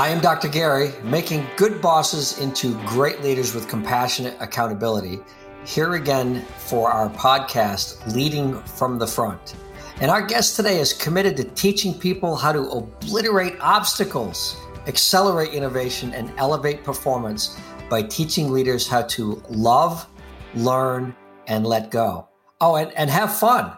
I am Dr. Gary, making good bosses into great leaders with compassionate accountability. Here again for our podcast, Leading from the Front. And our guest today is committed to teaching people how to obliterate obstacles, accelerate innovation, and elevate performance by teaching leaders how to love, learn, and let go. Oh, and, and have fun.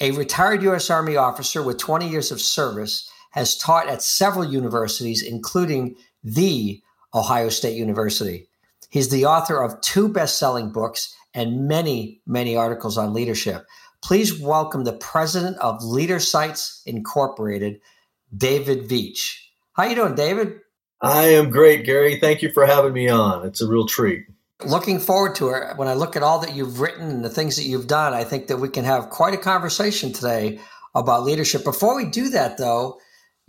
A retired U.S. Army officer with 20 years of service has taught at several universities, including the Ohio State University. He's the author of two best selling books and many, many articles on leadership. Please welcome the president of Leader Leadersights Incorporated, David Veech. How you doing, David? I am great, Gary. Thank you for having me on. It's a real treat. Looking forward to it. When I look at all that you've written and the things that you've done, I think that we can have quite a conversation today about leadership. Before we do that, though,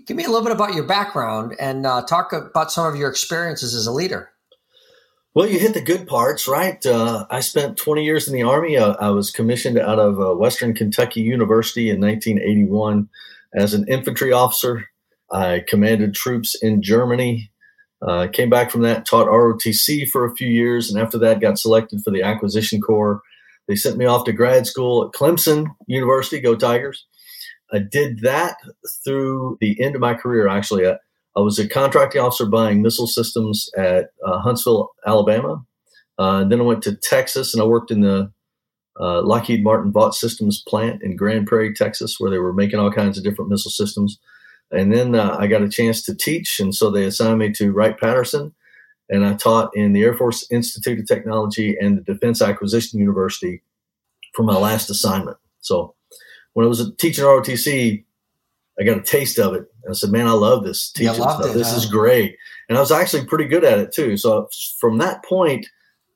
give me a little bit about your background and uh, talk about some of your experiences as a leader. Well, you hit the good parts, right? Uh, I spent 20 years in the Army. Uh, I was commissioned out of uh, Western Kentucky University in 1981 as an infantry officer. I commanded troops in Germany. Uh, came back from that, taught ROTC for a few years, and after that, got selected for the Acquisition Corps. They sent me off to grad school at Clemson University. Go Tigers! I did that through the end of my career. Actually, I, I was a contracting officer buying missile systems at uh, Huntsville, Alabama. Uh, then I went to Texas and I worked in the uh, Lockheed Martin Vought Systems plant in Grand Prairie, Texas, where they were making all kinds of different missile systems. And then uh, I got a chance to teach, and so they assigned me to Wright Patterson, and I taught in the Air Force Institute of Technology and the Defense Acquisition University for my last assignment. So when I was teaching ROTC, I got a taste of it. And I said, man, I love this teaching stuff. It, this huh? is great. And I was actually pretty good at it too. So from that point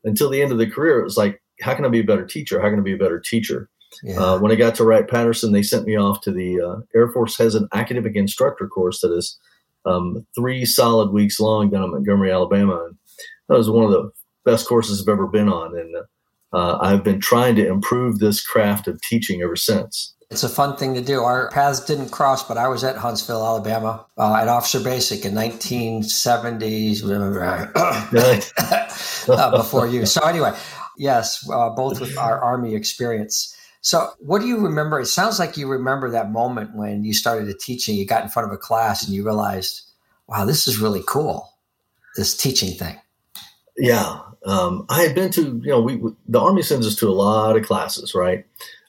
until the end of the career, it was like, how can I be a better teacher? How can I be a better teacher? Yeah. Uh, when I got to Wright Patterson, they sent me off to the uh, Air Force has an academic instructor course that is um, three solid weeks long down in Montgomery, Alabama. And that was one of the best courses I've ever been on. And uh, I've been trying to improve this craft of teaching ever since. It's a fun thing to do. Our paths didn't cross, but I was at Huntsville, Alabama, uh, at Officer Basic in 1970s, uh, before you. So anyway, yes, uh, both with our Army experience. So, what do you remember? It sounds like you remember that moment when you started teaching. You got in front of a class and you realized, "Wow, this is really cool." This teaching thing. Yeah, um, I had been to you know we the Army sends us to a lot of classes, right?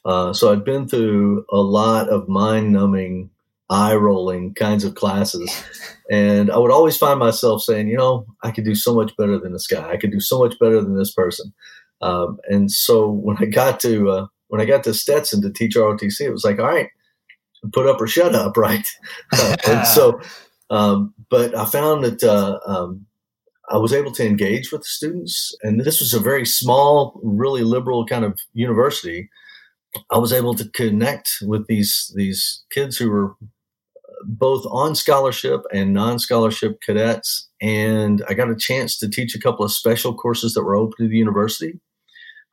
Uh, so I've been through a lot of mind numbing, eye rolling kinds of classes. And I would always find myself saying, you know, I could do so much better than this guy. I could do so much better than this person. Um, and so when I got to, uh, when I got to Stetson to teach ROTC, it was like, all right, put up or shut up, right? Uh, and so, um, but I found that uh, um, I was able to engage with the students, and this was a very small, really liberal kind of university. I was able to connect with these these kids who were both on scholarship and non-scholarship cadets and I got a chance to teach a couple of special courses that were open to the university.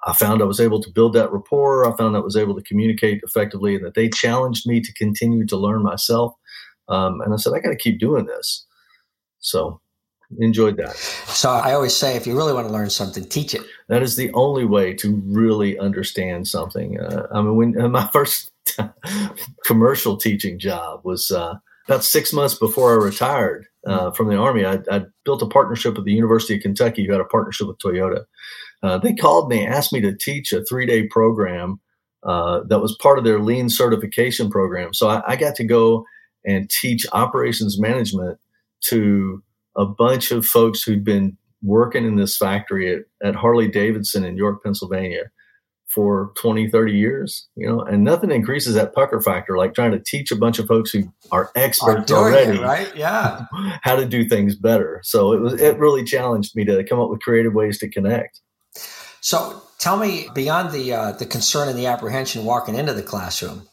I found I was able to build that rapport. I found I was able to communicate effectively and that they challenged me to continue to learn myself. Um, and I said, I got to keep doing this. So enjoyed that. So I always say, if you really want to learn something, teach it. That is the only way to really understand something. Uh, I mean, when uh, my first commercial teaching job was, uh, about six months before I retired uh, from the Army, I, I, built a partnership with the University of Kentucky, who had a partnership with Toyota. Uh, they called me, asked me to teach a three day program uh, that was part of their lean certification program. So I, I, got to go and teach operations management to a bunch of folks who'd been working in this factory at, at Harley Davidson in York, Pennsylvania for 20, 30 years, you know, and nothing increases that pucker factor like trying to teach a bunch of folks who are experts are already, it, right? Yeah. how to do things better. So it was, it really challenged me to come up with creative ways to connect. So tell me beyond the, uh, the concern and the apprehension walking into the classroom,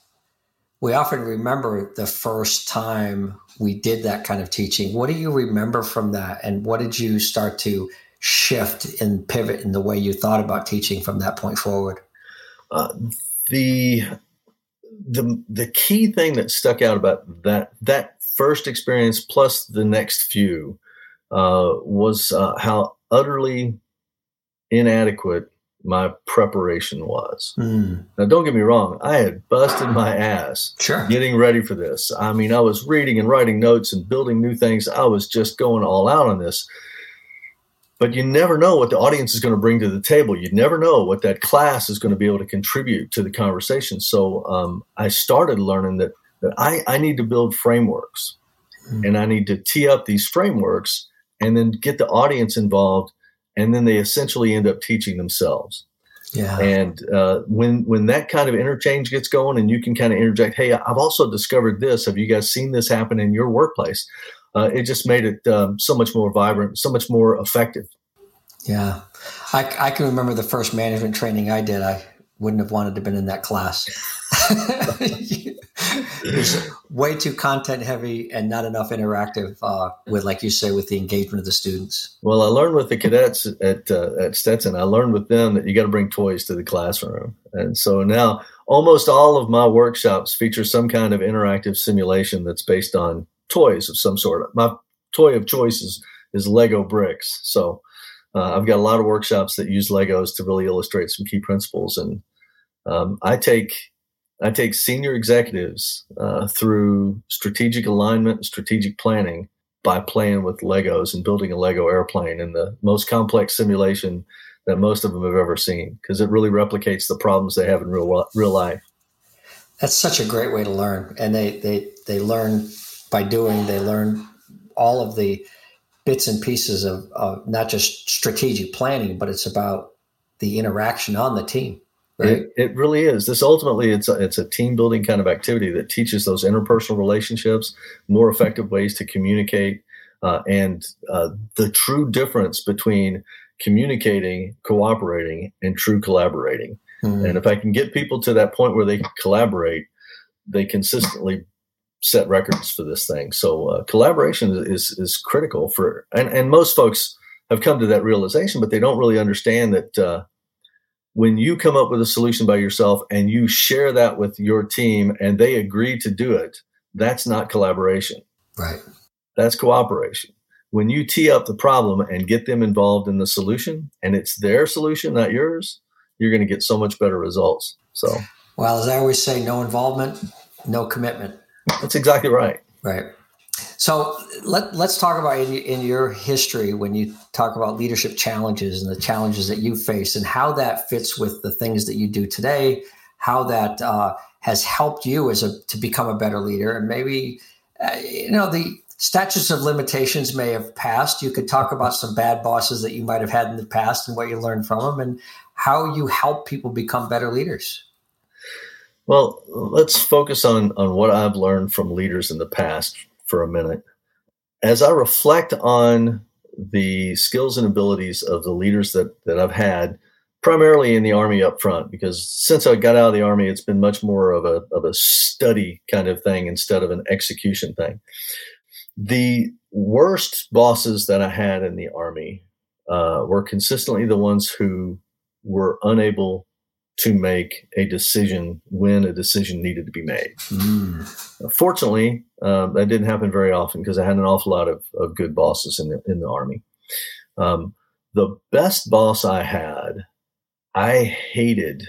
we often remember the first time we did that kind of teaching. What do you remember from that? And what did you start to shift and pivot in the way you thought about teaching from that point forward? Uh, the the the key thing that stuck out about that that first experience plus the next few uh, was uh, how utterly inadequate my preparation was. Mm. Now, don't get me wrong, I had busted my ass sure. getting ready for this. I mean, I was reading and writing notes and building new things. I was just going all out on this but you never know what the audience is going to bring to the table. You never know what that class is going to be able to contribute to the conversation. So um, I started learning that that I, I need to build frameworks, mm-hmm. and I need to tee up these frameworks, and then get the audience involved, and then they essentially end up teaching themselves. Yeah. And uh, when when that kind of interchange gets going, and you can kind of interject, "Hey, I've also discovered this. Have you guys seen this happen in your workplace?" uh, it just made it um, so much more vibrant, so much more effective. Yeah, I, I can remember the first management training I did. I wouldn't have wanted to been in that class. it's way too content heavy and not enough interactive uh, with, like you say, with the engagement of the students. Well, I learned with the cadets at uh, at Stetson. I learned with them that you got to bring toys to the classroom, and so now almost all of my workshops feature some kind of interactive simulation that's based on toys of some sort. My toy of choice is, is Lego bricks. So uh, I've got a lot of workshops that use Legos to really illustrate some key principles. And um, I take I take senior executives uh, through strategic alignment and strategic planning by playing with Legos and building a Lego airplane in the most complex simulation that most of them have ever seen because it really replicates the problems they have in real real life. That's such a great way to learn, and they they they learn by doing, they learn all of the bits and pieces of, of not just strategic planning, but it's about the interaction on the team. Right? It, it, really is. This ultimately, it's a, it's a team building kind of activity that teaches those interpersonal relationships, more effective ways to communicate, uh, and uh, the true difference between communicating, cooperating, and true collaborating. Mm-hmm. And if I can get people to that point where they collaborate, they consistently set records for this thing. So uh, collaboration is is critical for, and, and most folks have come to that realization, but they don't really understand that uh, when you come up with a solution by yourself and you share that with your team and they agree to do it, that's not collaboration. Right. That's cooperation. When you tee up the problem and get them involved in the solution, and it's their solution, not yours, you're going to get so much better results. So, well, as I always say, no involvement, no commitment. That's exactly right. Right. So let, let's talk about in, in, your history when you talk about leadership challenges and the challenges that you face and how that fits with the things that you do today, how that uh, has helped you as a to become a better leader, and maybe uh, you know the statutes of limitations may have passed. You could talk about some bad bosses that you might have had in the past and what you learned from them, and how you help people become better leaders. Well, let's focus on, on what I've learned from leaders in the past for a minute. As I reflect on the skills and abilities of the leaders that, that I've had, primarily in the Army up front, because since I got out of the Army, it's been much more of a, of a study kind of thing instead of an execution thing. The worst bosses that I had in the Army uh, were consistently the ones who were unable to make a decision when a decision needed to be made. Mm. Fortunately, um, that didn't happen very often because I had an awful lot of, of good bosses in the in the army. Um, the best boss I had, I hated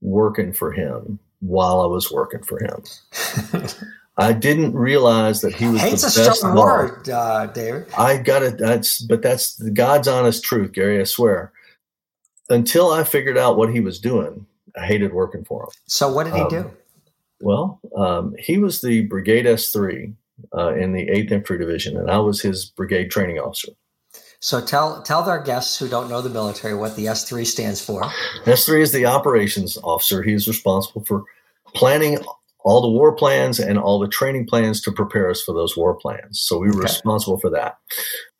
working for him while I was working for him. I didn't realize that he was Hate's the a best strong boss. word, uh, David. I got it. That's but that's the God's honest truth, Gary. I swear. Until I figured out what he was doing, I hated working for him. So what did he Um, do? Well, um, he was the Brigade S three uh, in the Eighth Infantry Division, and I was his brigade training officer. So tell tell our guests who don't know the military what the S three stands for. S three is the operations officer. He is responsible for planning all the war plans and all the training plans to prepare us for those war plans. So we were Okay. responsible for that.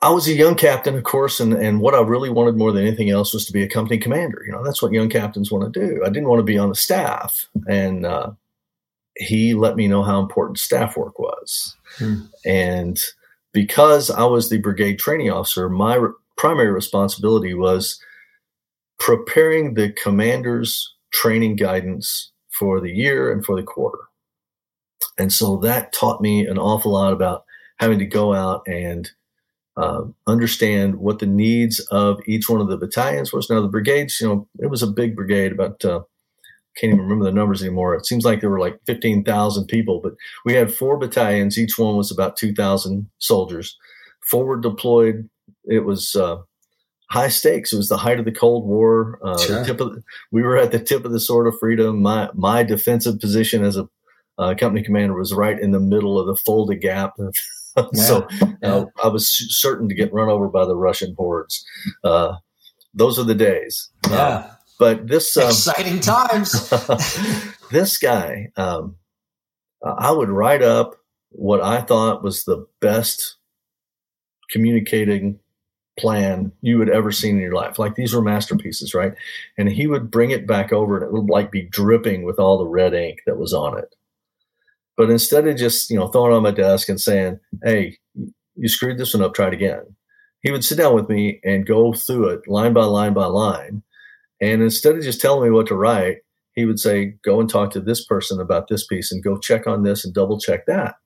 I was a young captain, of course, and, and what I really wanted more than anything else was to be a company commander. You know, that's what young captains want to do. I didn't want to be on the staff, and uh, he let me know how important staff work was. Hmm. And because I was the brigade training officer, my re- primary responsibility was preparing the commander's training guidance for the year and for the quarter. And so that taught me an awful lot about having to go out and uh, understand what the needs of each one of the battalions was. Now, the brigades, you know, it was a big brigade, about, uh, can't even remember the numbers anymore. It seems like there were like 15,000 people, but we had four battalions. Each one was about 2,000 soldiers. Forward deployed, it was uh, high stakes. It was the height of the Cold War. Uh, Sure. the of, we were at the tip of the sword of freedom. My my defensive position as a uh, company commander was right in the middle of the Fulda Gap. so uh, I was certain to get run over by the Russian hordes. Uh, those are the days. Uh, Yeah, but this um, exciting times. this guy, um, I would write up what I thought was the best communicating plan you had ever seen in your life. Like these were masterpieces, right? And he would bring it back over and it would like be dripping with all the red ink that was on it. But instead of just, you know, throwing on my desk and saying, Hey, you screwed this one up, try it again. He would sit down with me and go through it line by line by line. And instead of just telling me what to write, he would say, go and talk to this person about this piece and go check on this and double check that.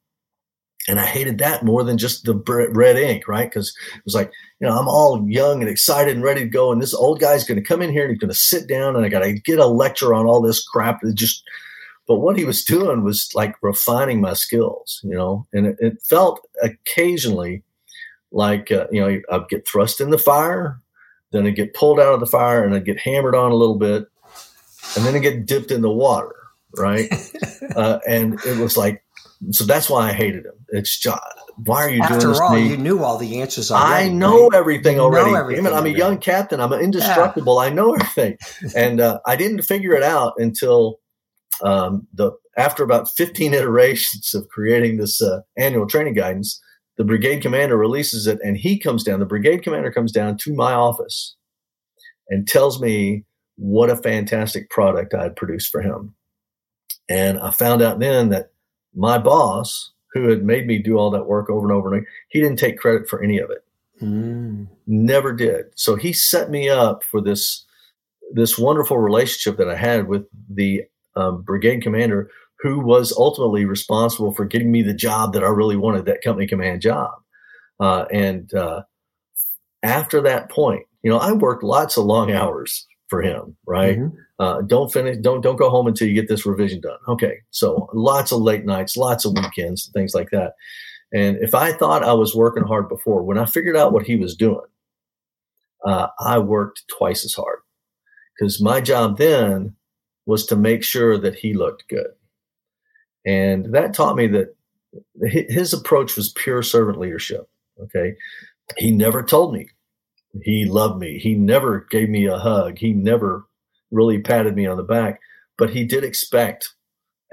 And I hated that more than just the red ink, right? Because it was like, you know, I'm all young and excited and ready to go. And this old guy's going to come in here and he's going to sit down and I got to get a lecture on all this crap. That just, but what he was doing was like refining my skills, you know, and it, it felt occasionally like, uh, you know, I'd get thrust in the fire, then I'd get pulled out of the fire and I'd get hammered on a little bit, and then I'd get dipped in the water, right? uh, and it was like, so that's why I hated him. It's just, why are you doing After this all, to me? you knew all the answers already. I know right? everything You know already. everything Damn it, I'm a young captain. I'm indestructible. I know everything. and uh, I didn't figure it out until um, the after about 15 iterations of creating this uh, annual training guidance. The brigade commander releases it, and he comes down. The brigade commander comes down to my office and tells me what a fantastic product I had produced for him. And I found out then that my boss, who had made me do all that work over and over and over, he didn't take credit for any of it Mm. never did so he set me up for this this wonderful relationship that i had with the um, brigade commander who was ultimately responsible for getting me the job that i really wanted that company command job. Uh, and uh, after that point you know i worked lots of long hours for him right? Mhm. uh, don't finish don't don't go home until you get this revision done. Okay. So lots of late nights lots of weekends things like that. And if i thought i was working hard before when i figured out what he was doing uh, i worked twice as hard. Because my job then was to make sure that he looked good. And that taught me that his approach was pure servant leadership okay? He never told me he loved me. He never gave me a hug. He never really patted me on the back, but he did expect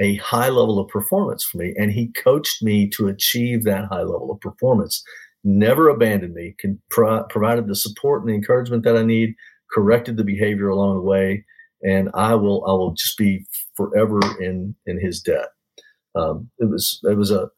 a high level of performance from me, and he coached me to achieve that high level of performance. Never abandoned me, pro- provided the support and the encouragement that I need, corrected the behavior along the way, and I will I will just be forever in in his debt. Um, it was it was a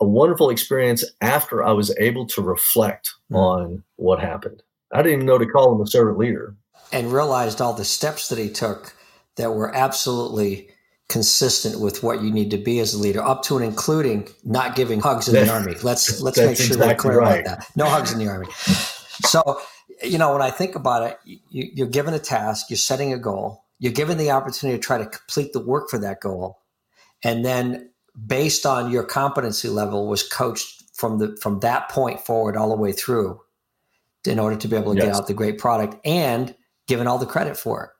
a wonderful experience after I was able to reflect Mm. on what happened. I didn't even know to call him a servant leader. And realized all the steps that he took that were absolutely consistent with what you need to be as a leader, up to and including not giving hugs in the army. Let's let's make sure exactly we're clear right. about that. No hugs in the army. So, you know, when I think about it, you, you're given a task, you're setting a goal, you're given the opportunity to try to complete the work for that goal, and then based on your competency level, was coached from the from that point forward all the way through in order to be able to yes. get out the great product and given all the credit for it.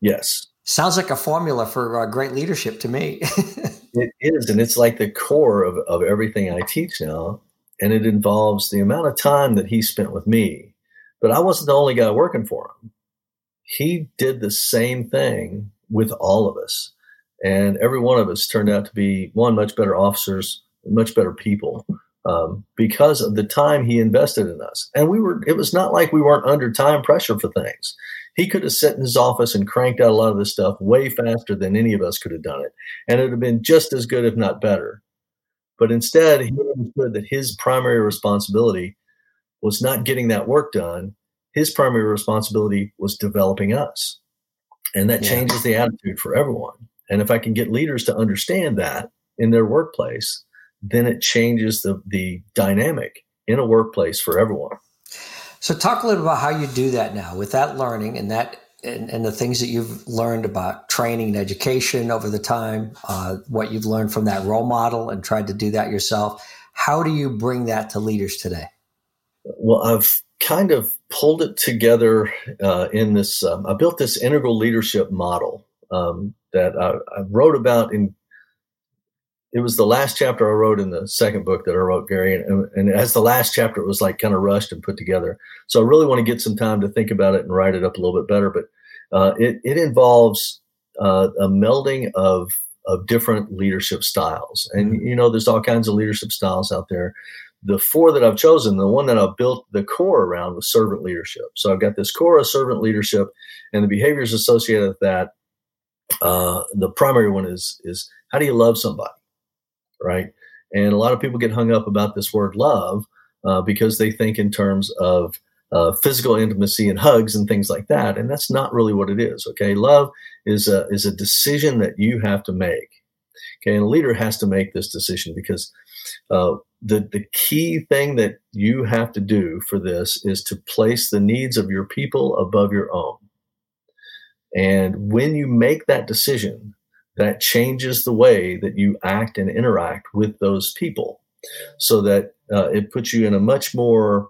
Yes. Sounds like a formula for uh, great leadership to me. it is. And it's like the core of, of everything I teach now. And it involves the amount of time that he spent with me. But I wasn't the only guy working for him. He did the same thing with all of us. And every one of us turned out to be one, much better officers, much better people um, because of the time he invested in us. And we were, it was not like we weren't under time pressure for things. He could have sat in his office and cranked out a lot of this stuff way faster than any of us could have done it. And it would have been just as good, if not better. But instead, he understood that his primary responsibility was not getting that work done. His primary responsibility was developing us. And that yeah. changes the attitude for everyone. And if I can get leaders to understand that in their workplace, then it changes the, the dynamic in a workplace for everyone. So talk a little about how you do that now with that learning and that and, and the things that you've learned about training and education over the time, uh, what you've learned from that role model and tried to do that yourself. How do you bring that to leaders today? Well, I've kind of pulled it together uh, in this. Um, I built this integral leadership model um, that I, I, wrote about in it was the last chapter I wrote in the second book that I wrote, Gary. And, and as the last chapter, it was like kind of rushed and put together. So I really want to get some time to think about it and write it up a little bit better. But uh, it, it involves uh, a melding of of different leadership styles. And mm-hmm. you know, there's all kinds of leadership styles out there. The four that I've chosen, the one that I've built the core around was servant leadership. So I've got this core of servant leadership, and the behaviors associated with that. Uh, the primary one is is how do you love somebody? right? And a lot of people get hung up about this word love uh, because they think in terms of uh, physical intimacy and hugs and things like that, and that's not really what it is. Okay, love is a is a decision that you have to make. Okay, and a leader has to make this decision because uh, the the key thing that you have to do for this is to place the needs of your people above your own. And when you make that decision, that changes the way that you act and interact with those people so that uh, it puts you in a much more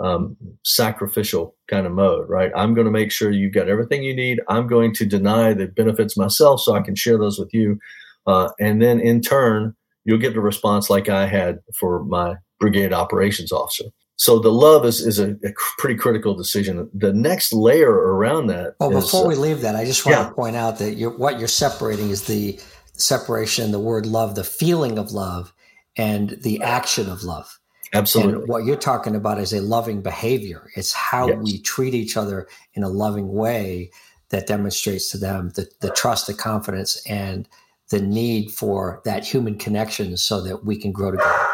um, sacrificial kind of mode, right? I'm going to make sure you've got everything you need. I'm going to deny the benefits myself so I can share those with you. Uh, and then in turn, you'll get the response like I had for my brigade operations officer. So the love is, is a, a pretty critical decision. The next layer around that. Well, is, before we uh, leave that, I just want yeah. to point out that you're, what you're separating is the separation, the word love, the feeling of love, and the action of love. Absolutely. And what you're talking about is a loving behavior. It's how yes. we treat each other in a loving way that demonstrates to them the, the trust, the confidence, and the need for that human connection so that we can grow together.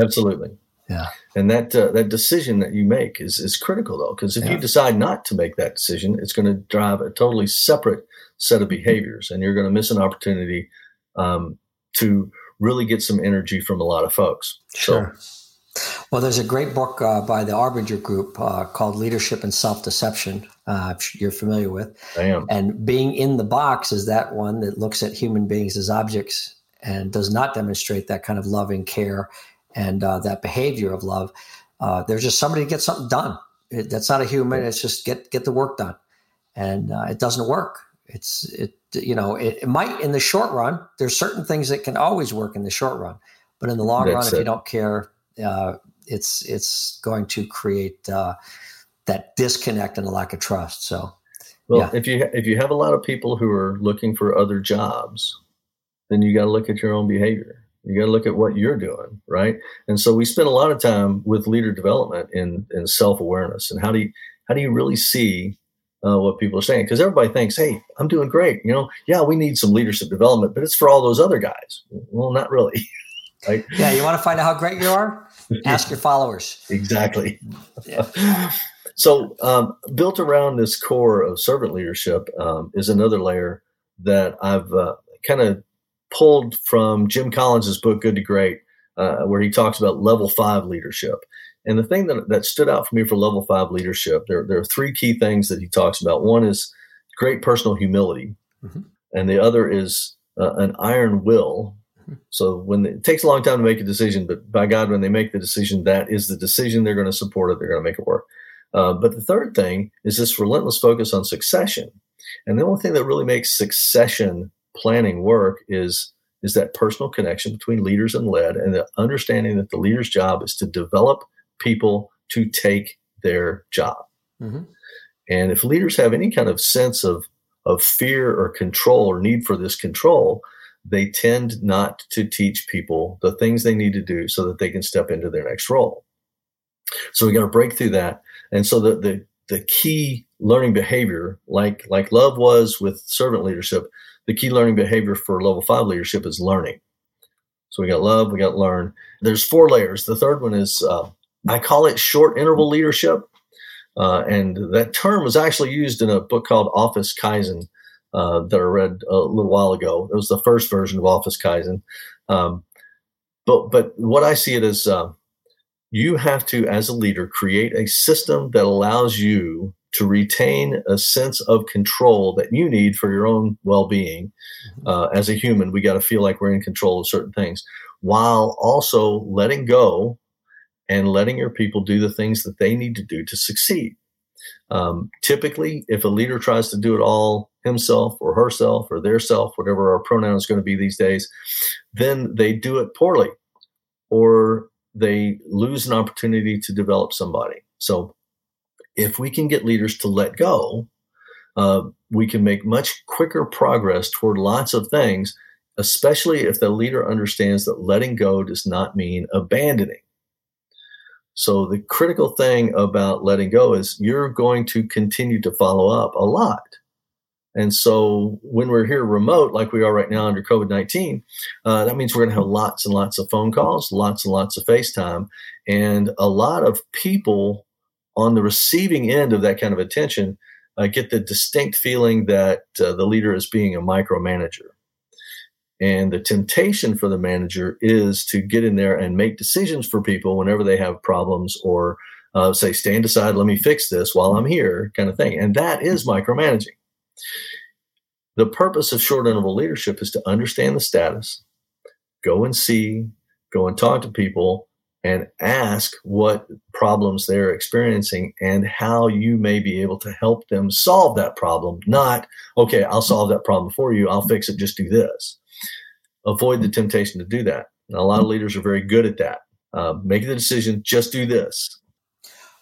Absolutely. Yeah. And that uh, that decision that you make is is critical though, because if yeah. you decide not to make that decision, it's going to drive a totally separate set of behaviors, and you're going to miss an opportunity um, to really get some energy from a lot of folks. Sure. So, well, there's a great book uh, by the Arbinger Group uh, called Leadership and Self Deception. Uh, you're familiar with. I am. And being in the box is that one that looks at human beings as objects and does not demonstrate that kind of loving care and uh, that behavior of love. Uh, there's just somebody to get something done. It, that's not a human. It's just get get the work done, and uh, it doesn't work. It's it you know it, it, might in the short run. There's certain things that can always work in the short run, but in the long that's run, it. if you don't care, uh, it's it's going to create uh, that disconnect and a lack of trust. So. Well, yeah. if you if you have a lot of people who are looking for other jobs, then you got to look at your own behavior you got to look at what you're doing, right? And so we spend a lot of time with leader development in, in self awareness and how do you how do you really see uh, what people are saying? Because everybody thinks, hey, I'm doing great. You know, yeah, we need some leadership development, but it's for all those other guys. Well, not really. right? Yeah, you want to find out how great you are? Ask your followers. Exactly. Yeah. so, um, built around this core of servant leadership um, is another layer that I've uh, kind of pulled from Jim Collins's book Good to Great, uh, where he talks about level five leadership. And the thing that, that stood out for me for level five leadership, there, there are three key things that he talks about. One is great personal humility, mm-hmm. and the other is uh, an iron will, So when they, it takes a long time to make a decision, but by God, when they make the decision, that is the decision. They're going to support it. They're going to make it work. Uh, but the third thing is this relentless focus on succession. And the only thing that really makes succession planning work is is that personal connection between leaders and led, and the understanding that the leader's job is to develop people to take their job. Mm-hmm. And if leaders have any kind of sense of of fear or control or need for this control, they tend not to teach people the things they need to do so that they can step into their next role. So we got to break through that. And so the, the, the key learning behavior, like, like love was with servant leadership, the key learning behavior for level five leadership is learning. So we got love, we got learn. There's four layers. The third one is, uh, I call it short interval leadership. Uh, and that term was actually used in a book called Office Kaizen uh, that I read a little while ago. It was the first version of Office Kaizen. Um, but but what I see it as, uh, you have to, as a leader, create a system that allows you to retain a sense of control that you need for your own well-being. Mm-hmm. Uh, as a human, we got to feel like we're in control of certain things, while also letting go and letting your people do the things that they need to do to succeed. Um, typically, if a leader tries to do it all himself or herself or their self, whatever our pronoun is going to be these days, then they do it poorly or they lose an opportunity to develop somebody. So, if we can get leaders to let go, uh, we can make much quicker progress toward lots of things, especially if the leader understands that letting go does not mean abandoning. So the critical thing about letting go is you're going to continue to follow up a lot. And so when we're here remote, like we are right now under COVID 19, uh, that means we're going to have lots and lots of phone calls, lots and lots of FaceTime, and a lot of people on the receiving end of that kind of attention uh, get the distinct feeling that uh, the leader is being a micromanager. And the temptation for the manager is to get in there and make decisions for people whenever they have problems or uh, say, stand aside, let me fix this while I'm here, kind of thing. And that is micromanaging. The purpose of short interval leadership is to understand the status, go and see, go and talk to people, and ask what problems they're experiencing and how you may be able to help them solve that problem. Not, okay, I'll solve that problem for you, I'll fix it, just do this avoid the temptation to do that. a lot of leaders are very good at that. Uh, make the decision, just do this.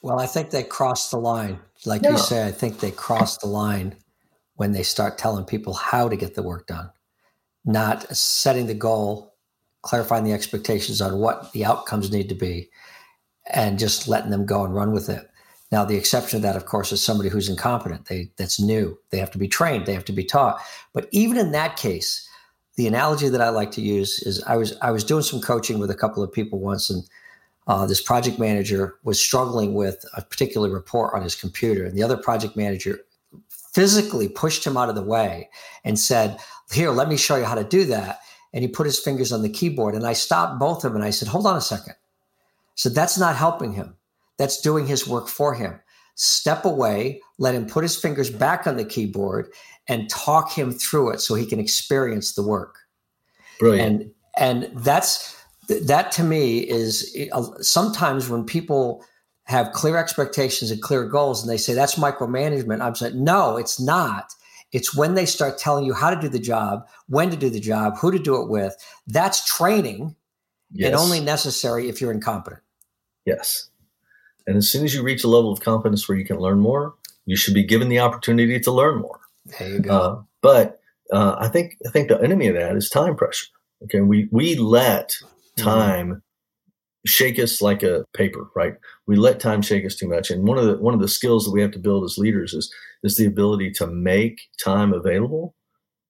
Well, I think they crossed the line. Like yeah. you say, I think they crossed the line when they start telling people how to get the work done, not setting the goal, clarifying the expectations on what the outcomes need to be, and just letting them go and run with it. Now, the exception of that, of course, is somebody who's incompetent. They that's new. They have to be trained. They have to be taught. But even in that case, the analogy that I like to use is I was I was doing some coaching with a couple of people once, and uh, this project manager was struggling with a particular report on his computer, and the other project manager physically pushed him out of the way and said, "Here, let me show you how to do that." And he put his fingers on the keyboard, and I stopped both of them and I said, "Hold on a second." So that's not helping him. That's doing his work for him. Step away, let him put his fingers back on the keyboard, and talk him through it so he can experience the work. Brilliant. And and that's that to me is uh, sometimes when people have clear expectations and clear goals and they say that's micromanagement i'm saying no it's not it's when they start telling you how to do the job when to do the job who to do it with that's training yes. and only necessary if you're incompetent yes and as soon as you reach a level of competence where you can learn more you should be given the opportunity to learn more there you go. Uh, but uh, I think I think the enemy of that is time pressure. Okay, we we let mm-hmm. time. Shake us like a paper, right? We let time shake us too much. And one of the one of the skills that we have to build as leaders is is the ability to make time available.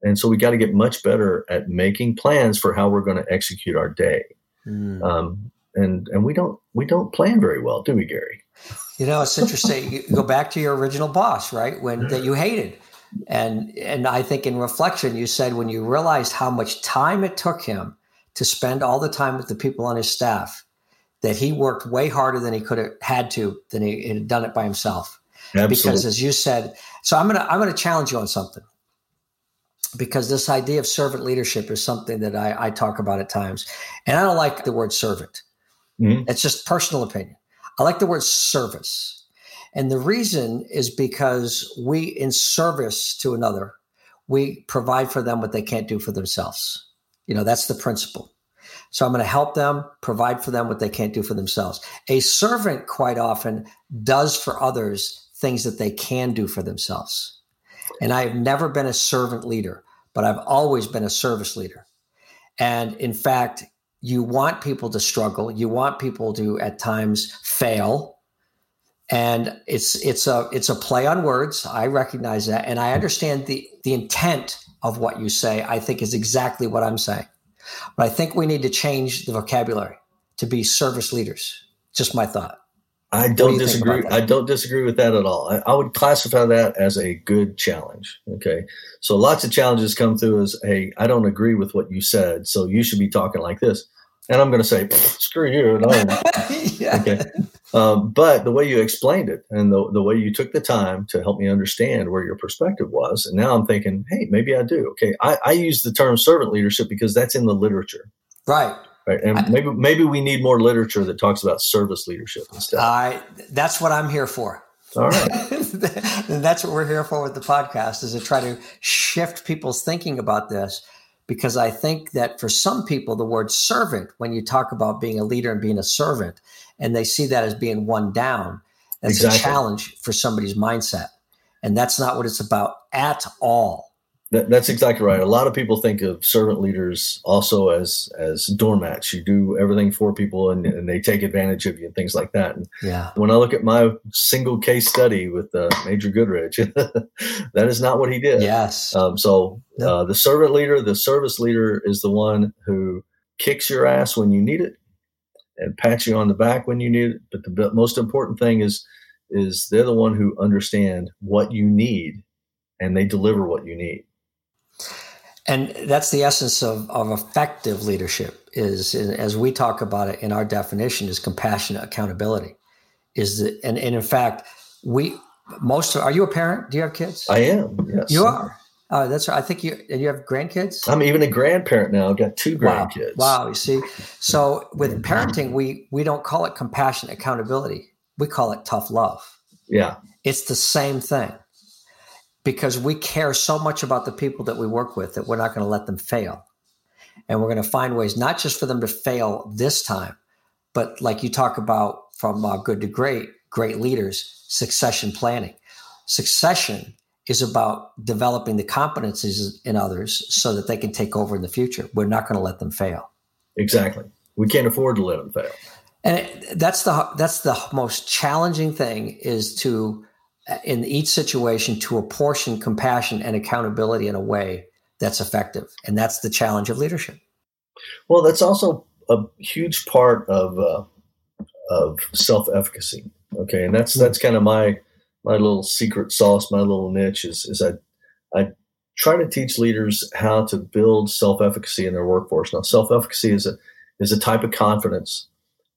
And so we got to get much better at making plans for how we're going to execute our day. Mm. Um, and and we don't we don't plan very well, do we, Gary? You know, it's interesting. you go back to your original boss, right? When that you hated and and I think in reflection, you said when you realized how much time it took him to spend all the time with the people on his staff, that he worked way harder than he could have had to than he had done it by himself. Absolutely. Because as you said, so I'm gonna I'm gonna challenge you on something. because this idea of servant leadership is something that I, I talk about at times. And I don't like the word servant. Mm-hmm. It's just personal opinion. I like the word service. And the reason is because we, in service to another, we provide for them what they can't do for themselves. You know, that's the principle. So I'm going to help them, provide for them what they can't do for themselves. A servant, quite often, does for others things that they can do for themselves. And I have never been a servant leader, but I've always been a service leader. And in fact, you want people to struggle. You want people to at times fail. And it's it's a it's a play on words. I recognize that. And I understand the the intent of what you say, I think is exactly what I'm saying. But I think we need to change the vocabulary to be service leaders. Just my thought. I don't do disagree. I don't disagree with that at all. I, I, would classify that as a good challenge. Okay. So lots of challenges come through as, hey, I don't agree with what you said. So you should be talking like this. And I'm going to say, screw you. No. yeah. Okay. Um, but the way you explained it and the, the way you took the time to help me understand where your perspective was. And now I'm thinking, hey, maybe I do. Okay. I, I use the term servant leadership because that's in the literature. Right. Right. And I, maybe maybe we need more literature that talks about service leadership instead. I that's what I'm here for. All right. and that's what we're here for with the podcast is to try to shift people's thinking about this because I think that for some people the word servant when you talk about being a leader and being a servant and they see that as being one down that's exactly. a challenge for somebody's mindset. And that's not what it's about at all. That, that's exactly right. A lot of people think of servant leaders also as as doormats. You do everything for people, and, and they take advantage of you and things like that. And yeah. when I look at my single case study with uh, Major Goodrich, that is not what he did. Yes. Um, so uh, the servant leader, the service leader, is the one who kicks your ass when you need it and pats you on the back when you need it. But the most important thing is is they're the one who understand what you need and they deliver what you need and that's the essence of, of effective leadership is as we talk about it in our definition is compassionate accountability is that and, and in fact we most of, are you a parent do you have kids i am yes you are uh, that's right. I think you and you have grandkids. I'm even a grandparent now. I've got two grandkids. Wow. wow. You see, so with parenting, we we don't call it compassionate accountability. We call it tough love. Yeah, it's the same thing because we care so much about the people that we work with that we're not going to let them fail. And we're going to find ways not just for them to fail this time, but like you talk about from uh, good to great, great leaders, succession planning. Succession is about developing the competencies in others so that they can take over in the future. We're not going to let them fail. Exactly. We can't afford to let them fail. And it, that's the that's the most challenging thing is to in each situation to apportion compassion and accountability in a way that's effective. And that's the challenge of leadership. Well, that's also a huge part of uh, of self efficacy. Okay, and that's that's kind of my my little secret sauce, my little niche is is I I try to teach leaders how to build self efficacy in their workforce. Now, self efficacy is a is a type of confidence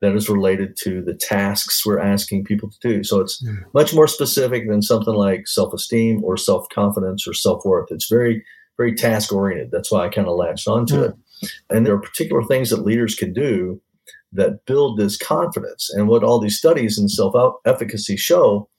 that is related to the tasks we're asking people to do. So it's mm. much more specific than something like self esteem or self confidence or self worth. It's very, very task oriented. That's why I kind of latched onto mm. it. And there are particular things that leaders can do that build this confidence. And what all these studies in self efficacy show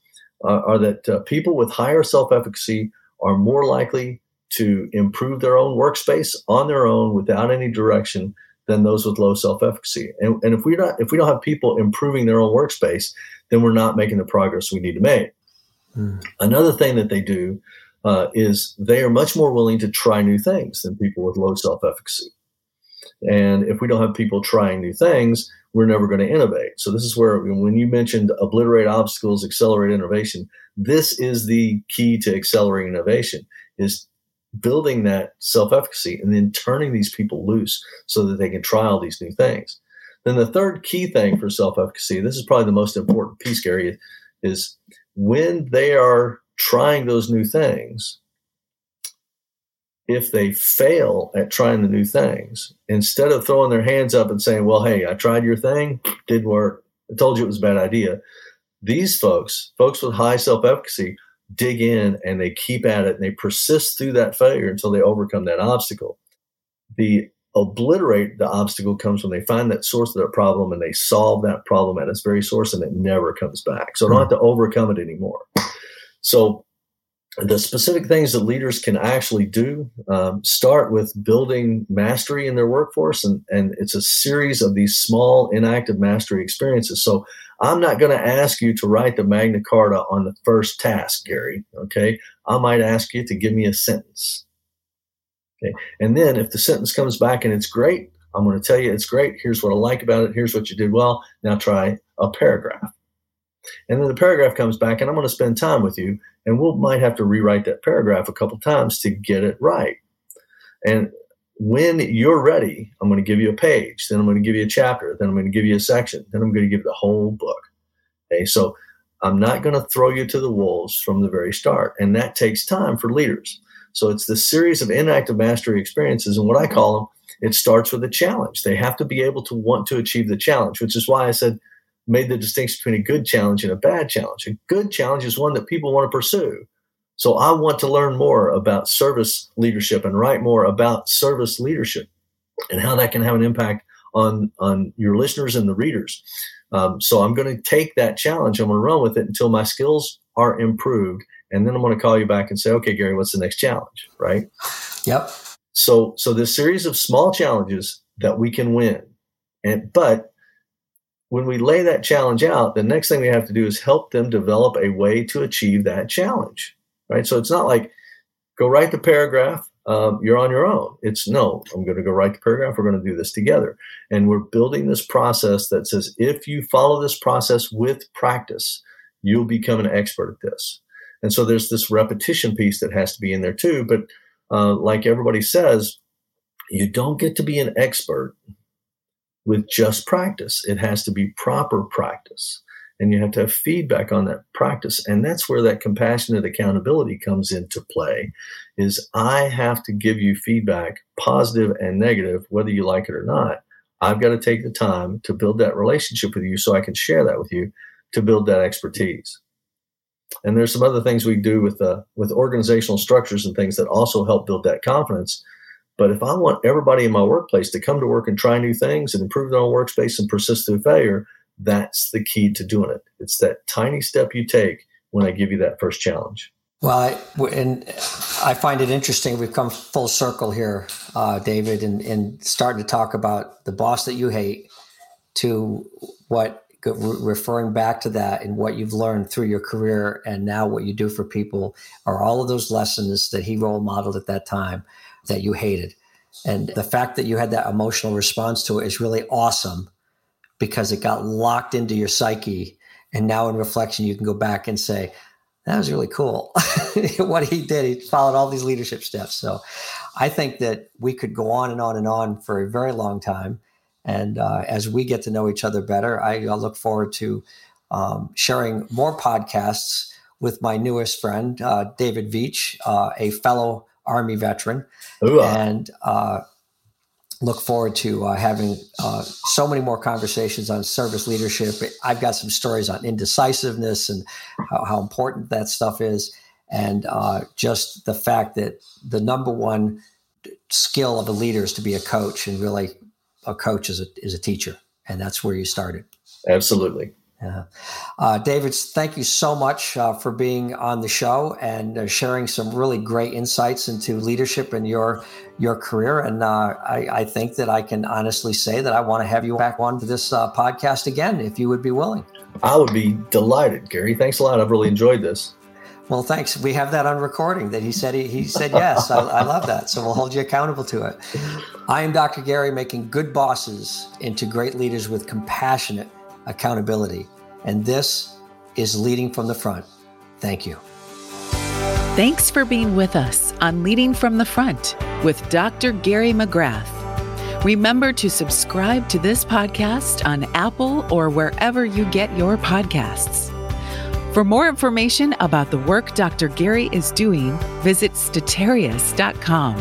uh, are that uh, people with higher self efficacy are more likely to improve their own workspace on their own without any direction than those with low self-efficacy. And, and if we not if we don't have people improving their own workspace, then we're not making the progress we need to make. Mm. Another thing that they do uh, is they are much more willing to try new things than people with low self-efficacy. And if we don't have people trying new things, we're never going to innovate. So this is where when you mentioned obliterate obstacles, accelerate innovation, this is the key to accelerating innovation is building that self efficacy and then turning these people loose so that they can try all these new things. Then the third key thing for self efficacy, this is probably the most important piece, Gary, is when they are trying those new things, if they fail at trying the new things, instead of throwing their hands up and saying, Well, hey, I tried your thing, didn't work, I told you it was a bad idea. These folks, folks with high self efficacy, dig in and they keep at it and they persist through that failure until they overcome that obstacle. The obliterate the obstacle comes when they find that source of their problem and they solve that problem at its very source and it never comes back. So I don't have to overcome it anymore. So the specific things that leaders can actually do um, start with building mastery in their workforce and, and it's a series of these small enactive mastery experiences so i'm not going to ask you to write the magna carta on the first task gary okay? I might ask you to give me a sentence okay? And then if the sentence comes back and it's great i'm going to tell you it's great here's what i like about it here's what you did well now try a paragraph. And then the paragraph comes back, and I'm going to spend time with you, and we'll might have to rewrite that paragraph a couple times to get it right. And when you're ready, I'm going to give you a page, then I'm going to give you a chapter, then I'm going to give you a section, then I'm going to give you the whole book. Okay, so I'm not going to throw you to the wolves from the very start, and that takes time for leaders. So it's the series of enactive mastery experiences, and what I call them, it starts with a challenge. They have to be able to want to achieve the challenge, which is why I said made the distinction between a good challenge and a bad challenge. A good challenge is one that people want to pursue. So I want to learn more about service leadership and write more about service leadership and how that can have an impact on on your listeners and the readers. Um, so I'm going to take that challenge. I'm going to run with it until my skills are improved, and then I'm going to call you back and say, "Okay, Gary, what's the next challenge?" Right? Yep. So so this series of small challenges that we can win, and but when we lay that challenge out, the next thing we have to do is help them develop a way to achieve that challenge, right? So it's not like go write the paragraph, um, you're on your own. It's no, I'm going to go write the paragraph. We're going to do this together. And we're building this process that says if you follow this process with practice, you'll become an expert at this. And so there's this repetition piece that has to be in there too. But uh, like everybody says, you don't get to be an expert with just practice. It has to be proper practice. And you have to have feedback on that practice. And that's where that compassionate accountability comes into play is I have to give you feedback, positive and negative, whether you like it or not. I've got to take the time to build that relationship with you so I can share that with you to build that expertise. And there's some other things we do with uh, with organizational structures and things that also help build that confidence but if I want everybody in my workplace to come to work and try new things and improve their own workspace and persist through failure, that's the key to doing it. It's that tiny step you take when I give you that first challenge. Well, I, and I find it interesting. We've come full circle here, uh, David, and, and starting to talk about the boss that you hate to what referring back to that and what you've learned through your career and now what you do for people are all of those lessons that he role modeled at that time that you hated. And the fact that you had that emotional response to it is really awesome because it got locked into your psyche. And now in reflection, you can go back and say, that was really cool. what he did, he followed all these leadership steps. So I think that we could go on and on and on for a very long time. And uh, as we get to know each other better, I, I look forward to um, sharing more podcasts with my newest friend, uh, David Veech, uh, a fellow Army veteran, Ooh. and uh, look forward to uh, having uh, so many more conversations on service leadership. I've got some stories on indecisiveness and how, how important that stuff is, and uh, just the fact that the number one skill of a leader is to be a coach, and really, a coach is a is a teacher, and that's where you started. Absolutely. Yeah. Uh, David, thank you so much uh, for being on the show and uh, sharing some really great insights into leadership in your your career. And uh, I, I, think that I can honestly say that I want to have you back on this uh, podcast again, if you would be willing. I would be delighted, Gary. Thanks a lot. I've really enjoyed this. Well, thanks. We have that on recording that he said he, he said yes. I, I love that. So we'll hold you accountable to it. I am Dr. Gary, making good bosses into great leaders with compassionate accountability. And this is Leading from the Front. Thank you. Thanks for being with us on Leading from the Front with Dr. Gary McGrath. Remember to subscribe to this podcast on Apple or wherever you get your podcasts. For more information about the work Dr. Gary is doing, visit statarius.com.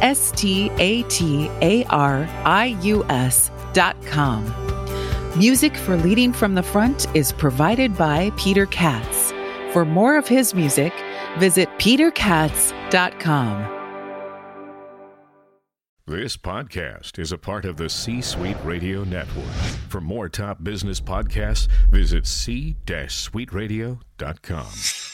S T A T A R I U S.com. Music for Leading from the Front is provided by Peter Katz. For more of his music, visit peterkatz.com. This podcast is a part of the C Suite Radio Network. For more top business podcasts, visit c-suiteradio.com.